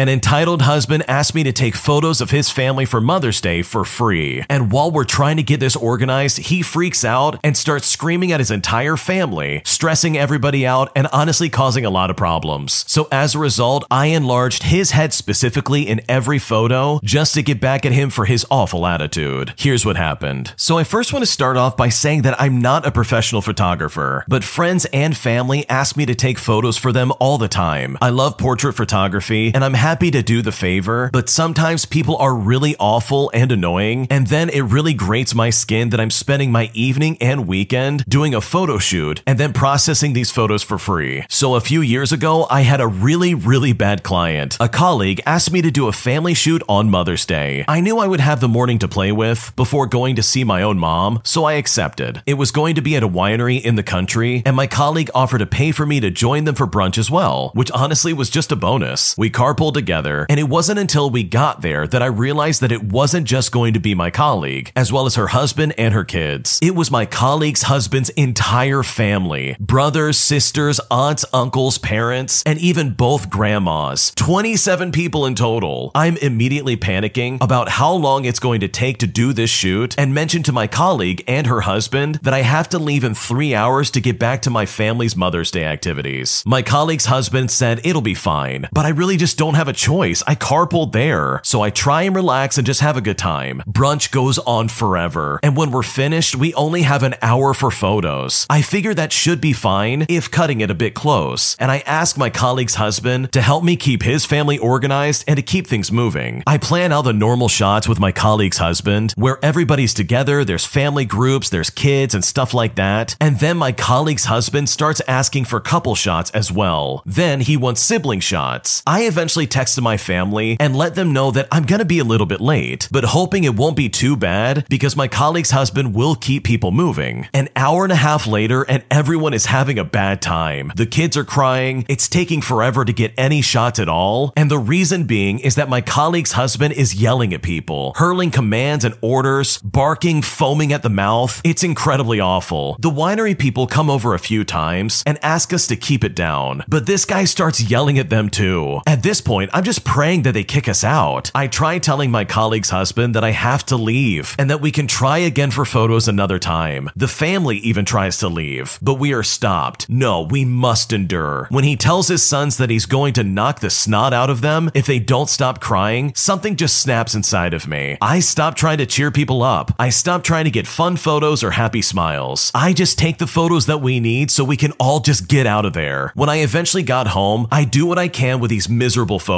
An entitled husband asked me to take photos of his family for Mother's Day for free. And while we're trying to get this organized, he freaks out and starts screaming at his entire family, stressing everybody out and honestly causing a lot of problems. So as a result, I enlarged his head specifically in every photo just to get back at him for his awful attitude. Here's what happened. So I first want to start off by saying that I'm not a professional photographer, but friends and family ask me to take photos for them all the time. I love portrait photography and I'm happy to do the favor, but sometimes people are really awful and annoying, and then it really grates my skin that I'm spending my evening and weekend doing a photo shoot and then processing these photos for free. So a few years ago, I had a really, really bad client. A colleague asked me to do a family shoot on Mother's Day. I knew I would have the morning to play with before going to see my own mom, so I accepted. It was going to be at a winery in the country, and my colleague offered to pay for me to join them for brunch as well, which honestly was just a bonus. We carpooled together, and it wasn't until we got there that I realized that it wasn't just going to be my colleague, as well as her husband and her kids. It was my colleague's husband's entire family brothers, sisters, aunts, uncles, parents, and even both grandmas. 27 people in total. I'm immediately panicking about how long it's going to take to do this shoot and mention to my colleague and her husband that I have to leave in three hours to get back to my family's Mother's Day activities. My colleague's husband said it'll be fine, but I really just don't have a choice. I carpool there. So I try and relax and just have a good time. Brunch goes on forever. And when we're finished, we only have an hour for photos. I figure that should be fine if cutting it a bit close. And I ask my colleague's husband to help me keep his family organized and to keep things moving. I plan out the normal shots with my colleague's husband, where everybody's together, there's family groups, there's kids and stuff like that. And then my colleague's husband starts asking for couple shots as well. Then he wants sibling shots. I eventually texted my family and let them know that I'm gonna be a little bit late, but hoping it won't be too bad because my colleague's husband will keep people moving. An hour and a half later, and everyone is having a bad time. The kids are crying, it's taking forever to get any shots at all, and the reason being is that my colleague's husband is yelling at people, hurling commands and orders, barking, foaming at the mouth. It's incredibly awful. The winery people come over a few times and ask us to keep it down, but this guy starts yelling at them too. At this point, I'm just praying that they kick us out. I try telling my colleague's husband that I have to leave and that we can try again for photos another time. The family even tries to leave, but we are stopped. No, we must endure. When he tells his sons that he's going to knock the snot out of them if they don't stop crying, something just snaps inside of me. I stop trying to cheer people up. I stop trying to get fun photos or happy smiles. I just take the photos that we need so we can all just get out of there. When I eventually got home, I do what I can with these miserable photos.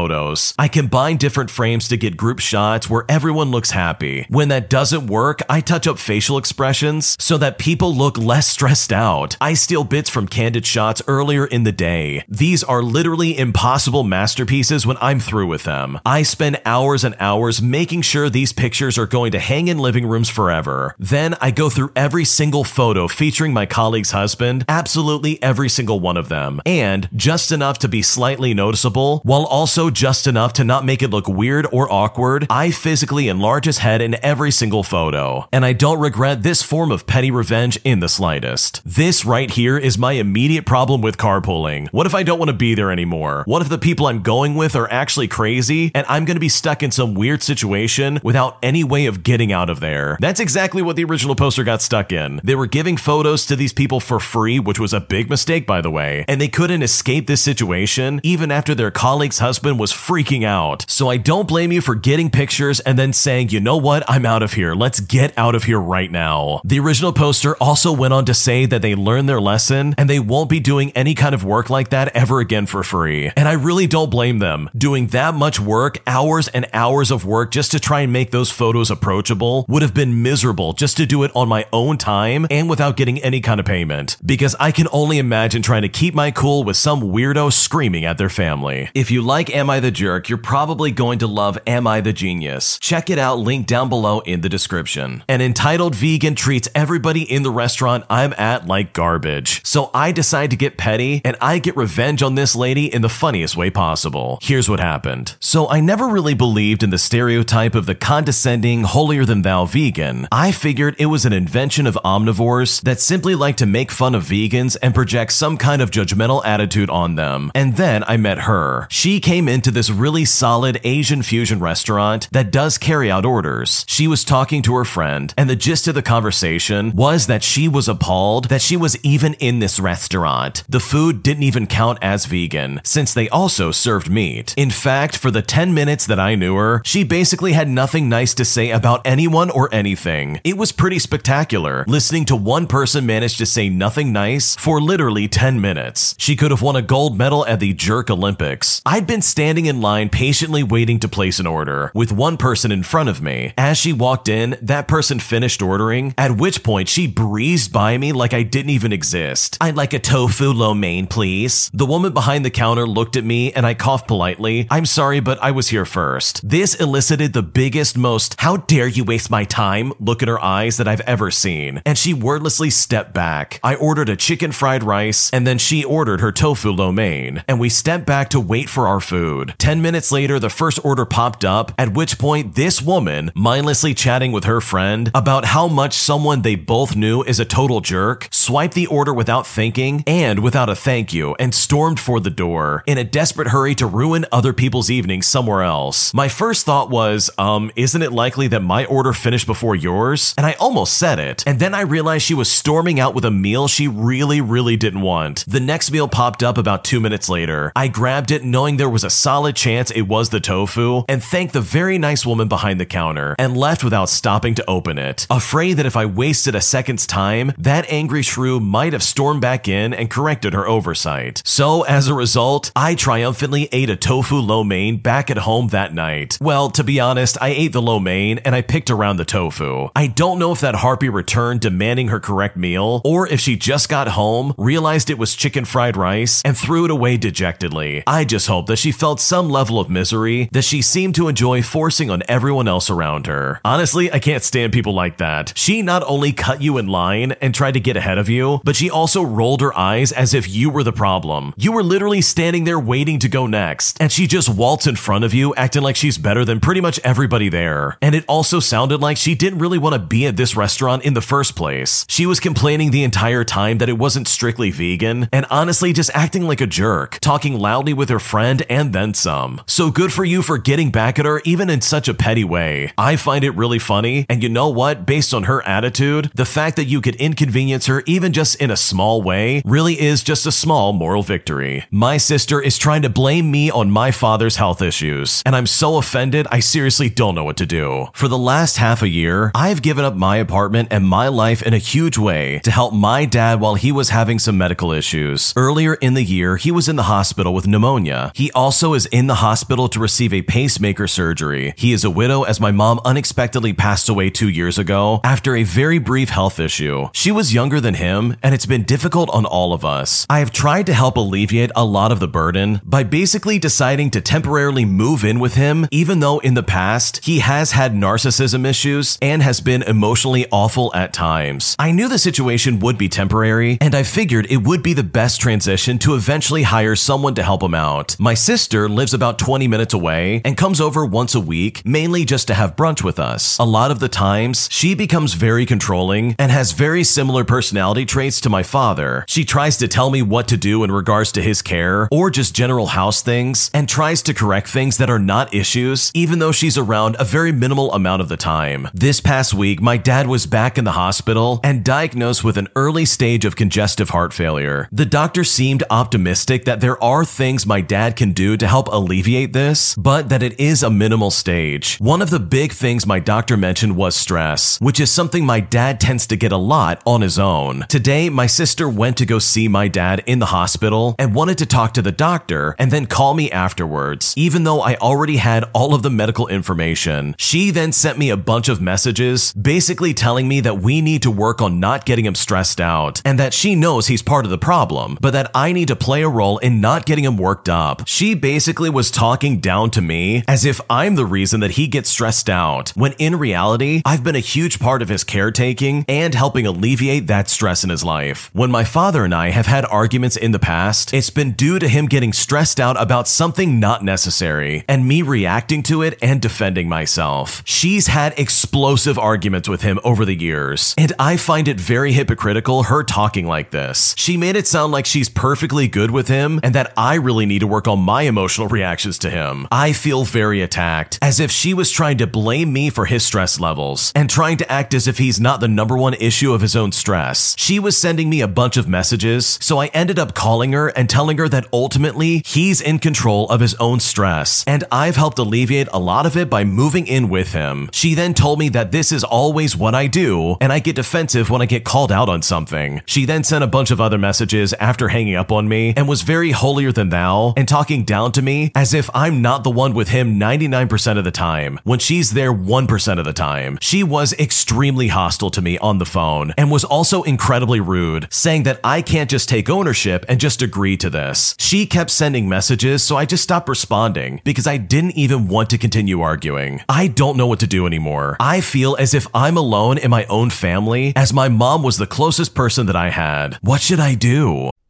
I combine different frames to get group shots where everyone looks happy. When that doesn't work, I touch up facial expressions so that people look less stressed out. I steal bits from candid shots earlier in the day. These are literally impossible masterpieces when I'm through with them. I spend hours and hours making sure these pictures are going to hang in living rooms forever. Then I go through every single photo featuring my colleague's husband, absolutely every single one of them, and just enough to be slightly noticeable, while also just enough to not make it look weird or awkward. I physically enlarge his head in every single photo, and I don't regret this form of petty revenge in the slightest. This right here is my immediate problem with carpooling. What if I don't want to be there anymore? What if the people I'm going with are actually crazy and I'm going to be stuck in some weird situation without any way of getting out of there? That's exactly what the original poster got stuck in. They were giving photos to these people for free, which was a big mistake, by the way, and they couldn't escape this situation even after their colleague's husband was freaking out. So I don't blame you for getting pictures and then saying, you know what, I'm out of here. Let's get out of here right now. The original poster also went on to say that they learned their lesson and they won't be doing any kind of work like that ever again for free. And I really don't blame them. Doing that much work, hours and hours of work just to try and make those photos approachable would have been miserable just to do it on my own time and without getting any kind of payment. Because I can only imagine trying to keep my cool with some weirdo screaming at their family. If you like Am I the Jerk, you're probably going to love Am I the Genius. Check it out, link down below in the description. An entitled vegan treats everybody in the restaurant I'm at like garbage. So I decide to get petty and I get revenge on this lady in the funniest way possible. Here's what happened. So I never really believed in the stereotype of the condescending, holier than thou vegan. I figured it was an invention of omnivores that simply like to make fun of vegans and project some kind of judgmental attitude on them. And then I met her. She came into this really solid Asian fusion restaurant that does carry out orders. She was talking to her friend, and the gist of the conversation was that she was appalled that she was even in this restaurant. The food didn't even count as vegan, since they also served meat. In fact, for the 10 minutes that I knew her, she basically had nothing nice to say about anyone or anything. It was pretty spectacular, listening to one person manage to say nothing nice for literally 10 minutes. She could have won a gold medal at the Jerk Olympics. I'd been standing in line patiently waiting to place an order, with one person in front of me. As she walked in, that person finished ordering, at which point she breezed by me like I didn't even exist. I'd like a tofu lo mein, please. The woman behind the counter looked at me and I coughed politely. I'm sorry, but I was here first. This elicited the biggest, most, how dare you waste my time look in her eyes that I've ever seen. And she wordlessly stepped back. I ordered a chicken fried rice and then she ordered her tofu lo mein. And we stepped back to wait for our food. 10 minutes later, the first order popped up, at which point this woman, mindlessly chatting with her friend about how much someone they both knew is a total jerk, swiped the order without thinking and without a thank you and stormed for the door in a desperate hurry to ruin other people's evenings somewhere else. My first thought was, um, isn't it likely that my order finished before yours? And I almost said it. And then I realized she was storming out with a meal she really, really didn't want. The next meal popped up about two minutes later. I grabbed it knowing there was a solid chance it was the tofu and thanked the very nice woman behind the counter and left without stopping to open it. Afraid that if I wasted a second's time, that angry shrew might have stormed back in and corrected her oversight. So as a result, I triumphantly ate a tofu lo mein back at home that night. Well, to be honest, I ate the lo mein and I picked around the tofu. I don't know if that harpy returned demanding her correct meal or if she just got home, realized it was chicken fried rice, and threw it away dejectedly. I just hope that she felt some level of misery that she seemed to enjoy forcing on everyone else around her. Honestly, I can't stand people like that. She not only cut you in line and tried to get ahead of you, but she also rolled her eyes as if you were the problem. You were literally standing there waiting to go next, and she just waltzed in front of you, acting like she's better than pretty much everybody there. And it also sounded like she didn't really want to be at this restaurant in the first place. She was complaining the entire time that it wasn't strictly vegan, and honestly just acting like a jerk, talking loudly with her friend and then some. So good for you for getting back at her even in such a petty way. I find it really funny, and you know what? Based on her attitude, the fact that you could inconvenience her even just in a small way really is just a small moral victory. My sister is trying to blame me on my father's health issues, and I'm so offended I seriously don't know what to do. For the last half a year, I've given up my apartment and my life in a huge way to help my dad while he was having some medical issues. Earlier in the year, he was in the hospital with pneumonia. He also is in the hospital to receive a pacemaker surgery. He is a widow as my mom unexpectedly passed away two years ago after a very brief health issue. She was younger than him, and it's been difficult on all of us. I have tried to help alleviate a lot of the burden by basically deciding to temporarily move in with him, even though in the past he has had narcissism issues and has been emotionally awful at times. I knew the situation would be temporary, and I figured it would be the best transition to eventually hire someone to help him out. My sister lives about 20 minutes away and comes over once a week, mainly just to have brunch with us. A lot of the times, she becomes very controlling and has very similar personality traits to my father. She tries to tell me what to do in regards to his care or just general house things and tries to correct things that are not issues, even though she's around a very minimal amount of the time. This past week, my dad was back in the hospital and diagnosed with an early stage of congestive heart failure. The doctor seemed optimistic that there are things my dad can do to help alleviate this, but that it is a minimal stage. One of the big things my doctor mentioned was stress, which is something my dad tends to get a lot on his own. Today, my sister went to go see my dad in the hospital and wanted to talk to the doctor and then call me afterwards, even though I already had all of the medical information. She then sent me a bunch of messages basically telling me that we need to work on not getting him stressed out and that she knows he's part of the problem, but that I need to play a role in not getting him worked up. She basically was talking down to me as if I'm the reason that he gets stressed out, when in reality, I've been a huge part of his caretaking and helping alleviate that stress in his life. When my father and I have had arguments in the past, it's been due to him getting stressed out about something not necessary and me reacting to it and defending myself. She's had explosive arguments with him over the years, and I find it very hypocritical her talking like this. She made it sound like she's perfectly good with him and that I really need to work on my emotional reactions to him. I feel very attacked, as if she was trying to blame me for his stress levels and trying to act as if he's not the number one issue of his own stress. She was sending me a bunch of messages, so I ended up calling her and telling her that ultimately he's in control of his own stress, and I've helped alleviate a lot of it by moving in with him. She then told me that this is always what I do, and I get defensive when I get called out on something. She then sent a bunch of other messages after hanging up on me and was very holier than thou and talking down to me as if I'm not the one with him 99% of the time when she's there 1% of the time. She was extremely hostile to me on the phone and was also incredibly rude, saying that I can't just take ownership and just agree to this. She kept sending messages, so I just stopped responding because I didn't even want to continue arguing. I don't know what to do anymore. I feel as if I'm alone in my own family, as my mom was the closest person that I had. What should I do?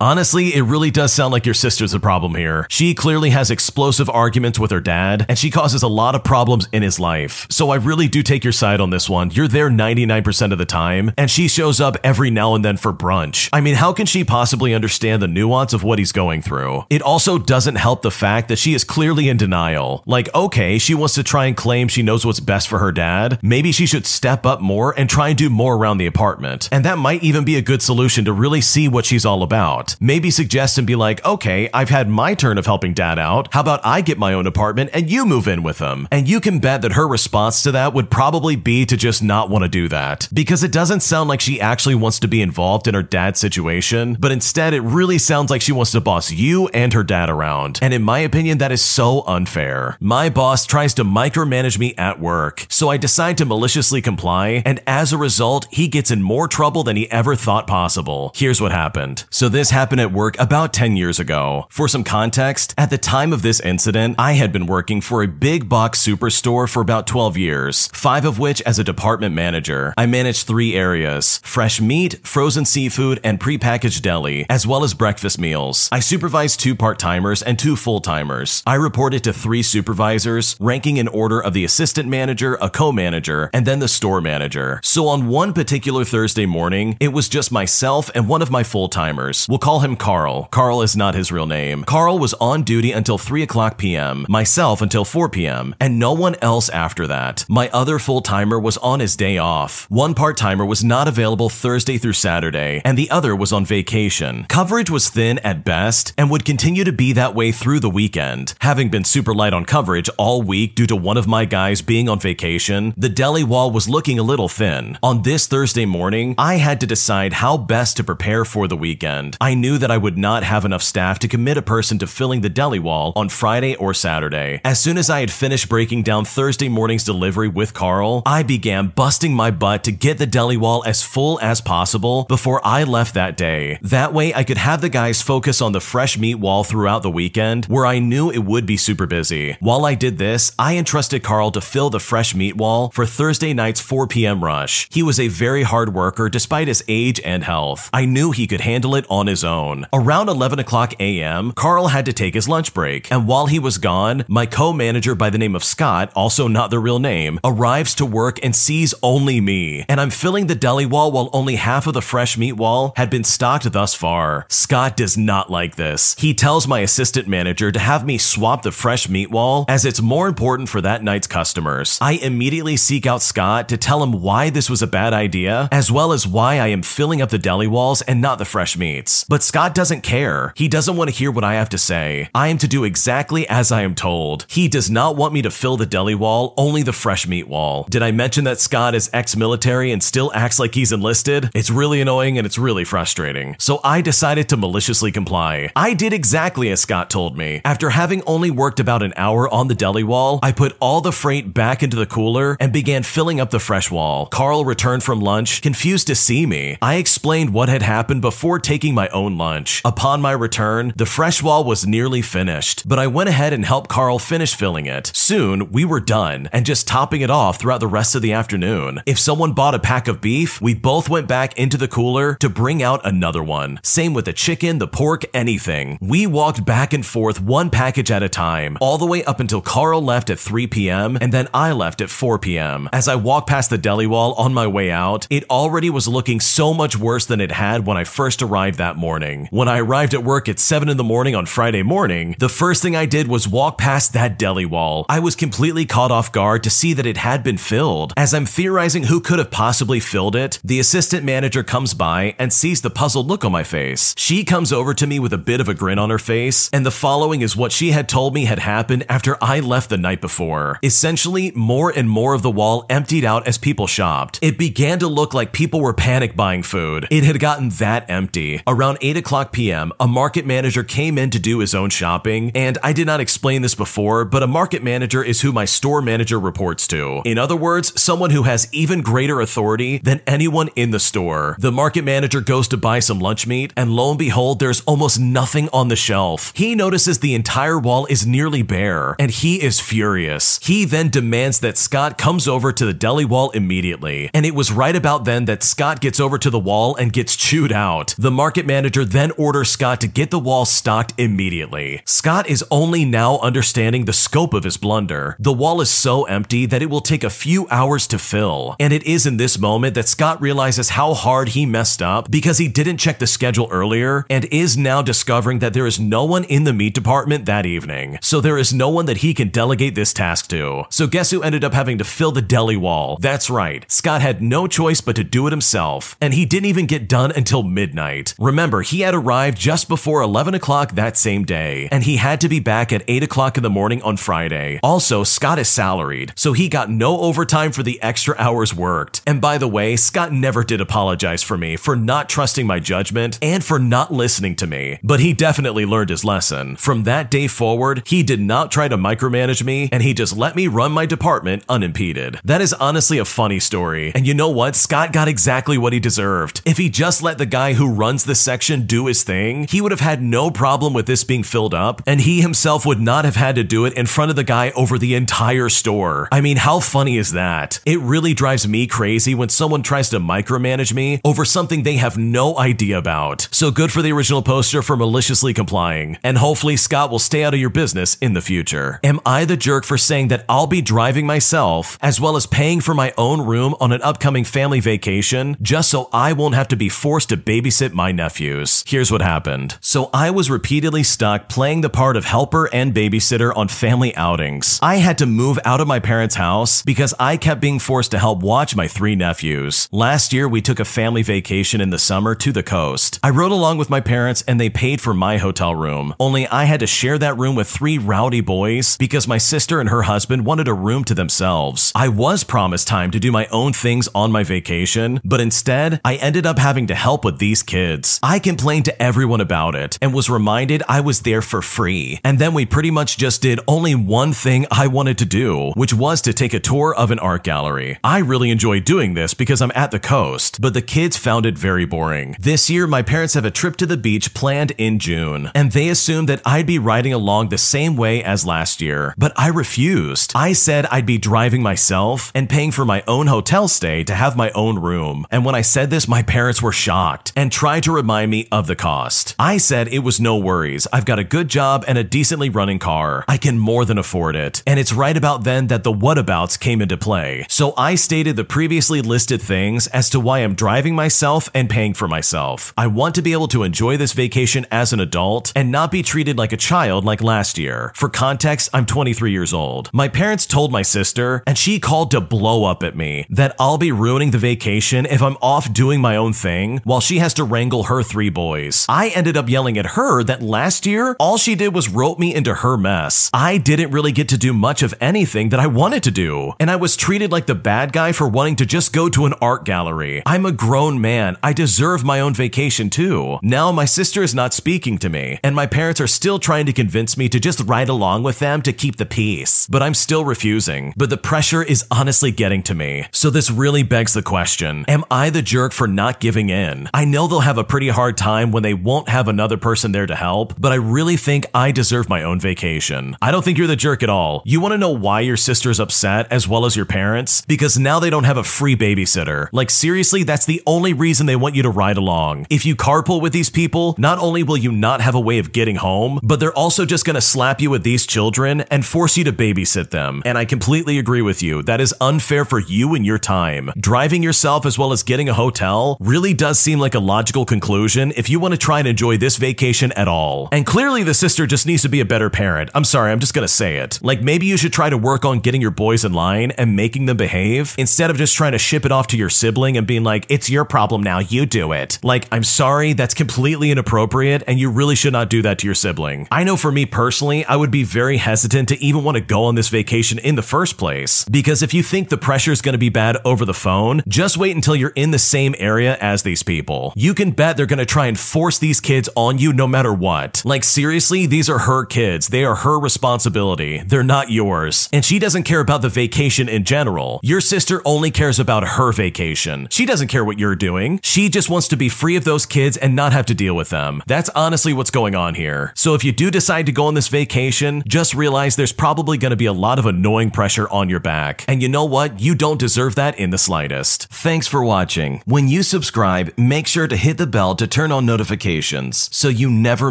Honestly, it really does sound like your sister's the problem here. She clearly has explosive arguments with her dad, and she causes a lot of problems in his life. So I really do take your side on this one. You're there 99% of the time, and she shows up every now and then for brunch. I mean, how can she possibly understand the nuance of what he's going through? It also doesn't help the fact that she is clearly in denial. Like, okay, she wants to try and claim she knows what's best for her dad. Maybe she should step up more and try and do more around the apartment. And that might even be a good solution to really see what she's all about out. Maybe suggest and be like, okay, I've had my turn of helping dad out. How about I get my own apartment and you move in with him? And you can bet that her response to that would probably be to just not want to do that. Because it doesn't sound like she actually wants to be involved in her dad's situation, but instead it really sounds like she wants to boss you and her dad around. And in my opinion, that is so unfair. My boss tries to micromanage me at work, so I decide to maliciously comply, and as a result, he gets in more trouble than he ever thought possible. Here's what happened. So this happened at work about 10 years ago. For some context, at the time of this incident, I had been working for a big box superstore for about 12 years, five of which as a department manager. I managed three areas fresh meat, frozen seafood, and prepackaged deli, as well as breakfast meals. I supervised two part timers and two full timers. I reported to three supervisors, ranking in order of the assistant manager, a co manager, and then the store manager. So on one particular Thursday morning, it was just myself and one of my full timers. We'll call him Carl. Carl is not his real name. Carl was on duty until 3 o'clock p.m., myself until 4 p.m., and no one else after that. My other full timer was on his day off. One part timer was not available Thursday through Saturday, and the other was on vacation. Coverage was thin at best and would continue to be that way through the weekend. Having been super light on coverage all week due to one of my guys being on vacation, the deli wall was looking a little thin. On this Thursday morning, I had to decide how best to prepare for the weekend. I knew that I would not have enough staff to commit a person to filling the deli wall on Friday or Saturday. As soon as I had finished breaking down Thursday morning's delivery with Carl, I began busting my butt to get the deli wall as full as possible before I left that day. That way, I could have the guys focus on the fresh meat wall throughout the weekend, where I knew it would be super busy. While I did this, I entrusted Carl to fill the fresh meat wall for Thursday night's 4 p.m. rush. He was a very hard worker despite his age and health. I knew he could handle it on his own. Around 11 o'clock a.m., Carl had to take his lunch break, and while he was gone, my co manager by the name of Scott, also not the real name, arrives to work and sees only me. And I'm filling the deli wall while only half of the fresh meat wall had been stocked thus far. Scott does not like this. He tells my assistant manager to have me swap the fresh meat wall as it's more important for that night's customers. I immediately seek out Scott to tell him why this was a bad idea, as well as why I am filling up the deli walls and not the fresh meats. But Scott doesn't care. He doesn't want to hear what I have to say. I am to do exactly as I am told. He does not want me to fill the deli wall, only the fresh meat wall. Did I mention that Scott is ex military and still acts like he's enlisted? It's really annoying and it's really frustrating. So I decided to maliciously comply. I did exactly as Scott told me. After having only worked about an hour on the deli wall, I put all the freight back into the cooler and began filling up the fresh wall. Carl returned from lunch, confused to see me. I explained what had happened before taking my own lunch. Upon my return, the fresh wall was nearly finished, but I went ahead and helped Carl finish filling it. Soon, we were done and just topping it off throughout the rest of the afternoon. If someone bought a pack of beef, we both went back into the cooler to bring out another one. Same with the chicken, the pork, anything. We walked back and forth one package at a time, all the way up until Carl left at 3 p.m. and then I left at 4 p.m. As I walked past the deli wall on my way out, it already was looking so much worse than it had when I first arrived that morning. When I arrived at work at 7 in the morning on Friday morning, the first thing I did was walk past that deli wall. I was completely caught off guard to see that it had been filled. As I'm theorizing who could have possibly filled it, the assistant manager comes by and sees the puzzled look on my face. She comes over to me with a bit of a grin on her face, and the following is what she had told me had happened after I left the night before. Essentially, more and more of the wall emptied out as people shopped. It began to look like people were panic buying food. It had gotten that empty. Around 8 o'clock p.m., a market manager came in to do his own shopping, and I did not explain this before, but a market manager is who my store manager reports to. In other words, someone who has even greater authority than anyone in the store. The market manager goes to buy some lunch meat, and lo and behold, there's almost nothing on the shelf. He notices the entire wall is nearly bare, and he is furious. He then demands that Scott comes over to the deli wall immediately, and it was right about then that Scott gets over to the wall and gets chewed out. The market manager then orders Scott to get the wall stocked immediately. Scott is only now understanding the scope of his blunder. The wall is so empty that it will take a few hours to fill, and it is in this moment that Scott realizes how hard he messed up because he didn't check the schedule earlier and is now discovering that there is no one in the meat department that evening. So there is no one that he can delegate this task to. So guess who ended up having to fill the deli wall? That's right. Scott had no choice but to do it himself, and he didn't even get done until midnight. Remember, he had arrived just before 11 o'clock that same day, and he had to be back at 8 o'clock in the morning on Friday. Also, Scott is salaried, so he got no overtime for the extra hours worked. And by the way, Scott never did apologize for me for not trusting my judgment and for not listening to me, but he definitely learned his lesson. From that day forward, he did not try to micromanage me, and he just let me run my department unimpeded. That is honestly a funny story, and you know what? Scott got exactly what he deserved. If he just let the guy who runs the section do his thing, he would have had no problem with this being filled up, and he himself would not have had to do it in front of the guy over the entire store. I mean, how funny is that? It really drives me crazy when someone tries to micromanage me over something they have no idea about. So good for the original poster for maliciously complying, and hopefully Scott will stay out of your business in the future. Am I the jerk for saying that I'll be driving myself, as well as paying for my own room on an upcoming family vacation, just so I won't have to be forced to babysit my nephews? Here's what happened. So I was repeatedly stuck playing the part of helper and babysitter on family outings. I had to move out of my parents' house because I kept being forced to help watch my three nephews. Last year, we took a family vacation in the summer to the coast. I rode along with my parents and they paid for my hotel room. Only I had to share that room with three rowdy boys because my sister and her husband wanted a room to themselves. I was promised time to do my own things on my vacation, but instead, I ended up having to help with these kids. I complained to everyone about it and was reminded I was there for free. And then we pretty much just did only one thing I wanted to do, which was to take a tour of an art gallery. I really enjoy doing this because I'm at the coast, but the kids found it very boring. This year, my parents have a trip to the beach planned in June, and they assumed that I'd be riding along the same way as last year, but I refused. I said I'd be driving myself and paying for my own hotel stay to have my own room. And when I said this, my parents were shocked and tried to remind me of the cost. I said it was no worries. I've got a good job and a decently running car. I can more than afford it. And it's right about then that the whatabouts came into play. So I stated the previously listed things as to why I'm driving myself and paying for myself. I want to be able to enjoy this vacation as an adult and not be treated like a child like last year. For context, I'm 23 years old. My parents told my sister, and she called to blow up at me, that I'll be ruining the vacation if I'm off doing my own thing while she has to wrangle her three boys. I ended up yelling at her that last year, all she did was rope me into her mess. I didn't really get to do much of anything that I wanted to do, and I was treated like the bad guy for wanting to just go to an art gallery. I'm a grown man. I deserve my own vacation too. Now my sister is not speaking to me, and my parents are still trying to convince me to just ride along with them to keep the peace, but I'm still refusing. But the pressure is honestly getting to me. So this really begs the question Am I the jerk for not giving in? I know they'll have a pretty hard time when they won't have another person there to help, but I really think I deserve my own vacation. I don't think you're the jerk at all. You want to know why your sister's upset as well as your parents? Because now they don't have a free babysitter. Like, seriously, that's the only reason they want you to ride along. If you carpool with these people, not only will you not have a way of getting home, but they're also just gonna slap you with these children and force you to babysit them. And I completely agree with you. That is unfair for you and your time. Driving yourself as well as getting a hotel really does seem like a logical conclusion if you want to try and enjoy this vacation at all. And clearly, the sister just needs to be a better parent. I'm sorry, I'm just gonna say it. Like, maybe you should try to work on getting your boys in line and making them behave instead of just trying to ship it off to your sibling and being like, it's your problem now, you do it. Like, I'm sorry, that's completely inappropriate, and you really should not do that to your sibling. I know for me personally, I would be very hesitant to even want to go on this vacation in the first place. Because if you think the pressure is to be bad over the phone, just wait until you're in the same area as these people. You can bet they're going to try and force these kids on you no matter what. Like, seriously, these are her kids. They are her responsibility. They're not yours. And she doesn't care about the vacation in general. Your sister only cares about her vacation. She doesn't care what you're doing. She just wants to be free of those kids and not have to deal with them. That's honestly what's going on here. So if you do decide to go on this vacation, just realize there's probably going to be a lot of annoying pressure on your back. And you know what? You don't deserve that in the slightest. Thanks for watching. When you subscribe, make sure to hit the bell to turn on notifications so you never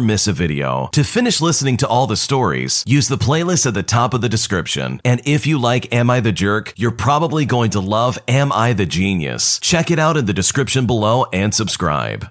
miss a video. To finish listening to all the stories, use the playlist at the top of the description. And if you like Am I the Jerk, you're probably going to love Am I the Genius. Check it out in the description below and subscribe.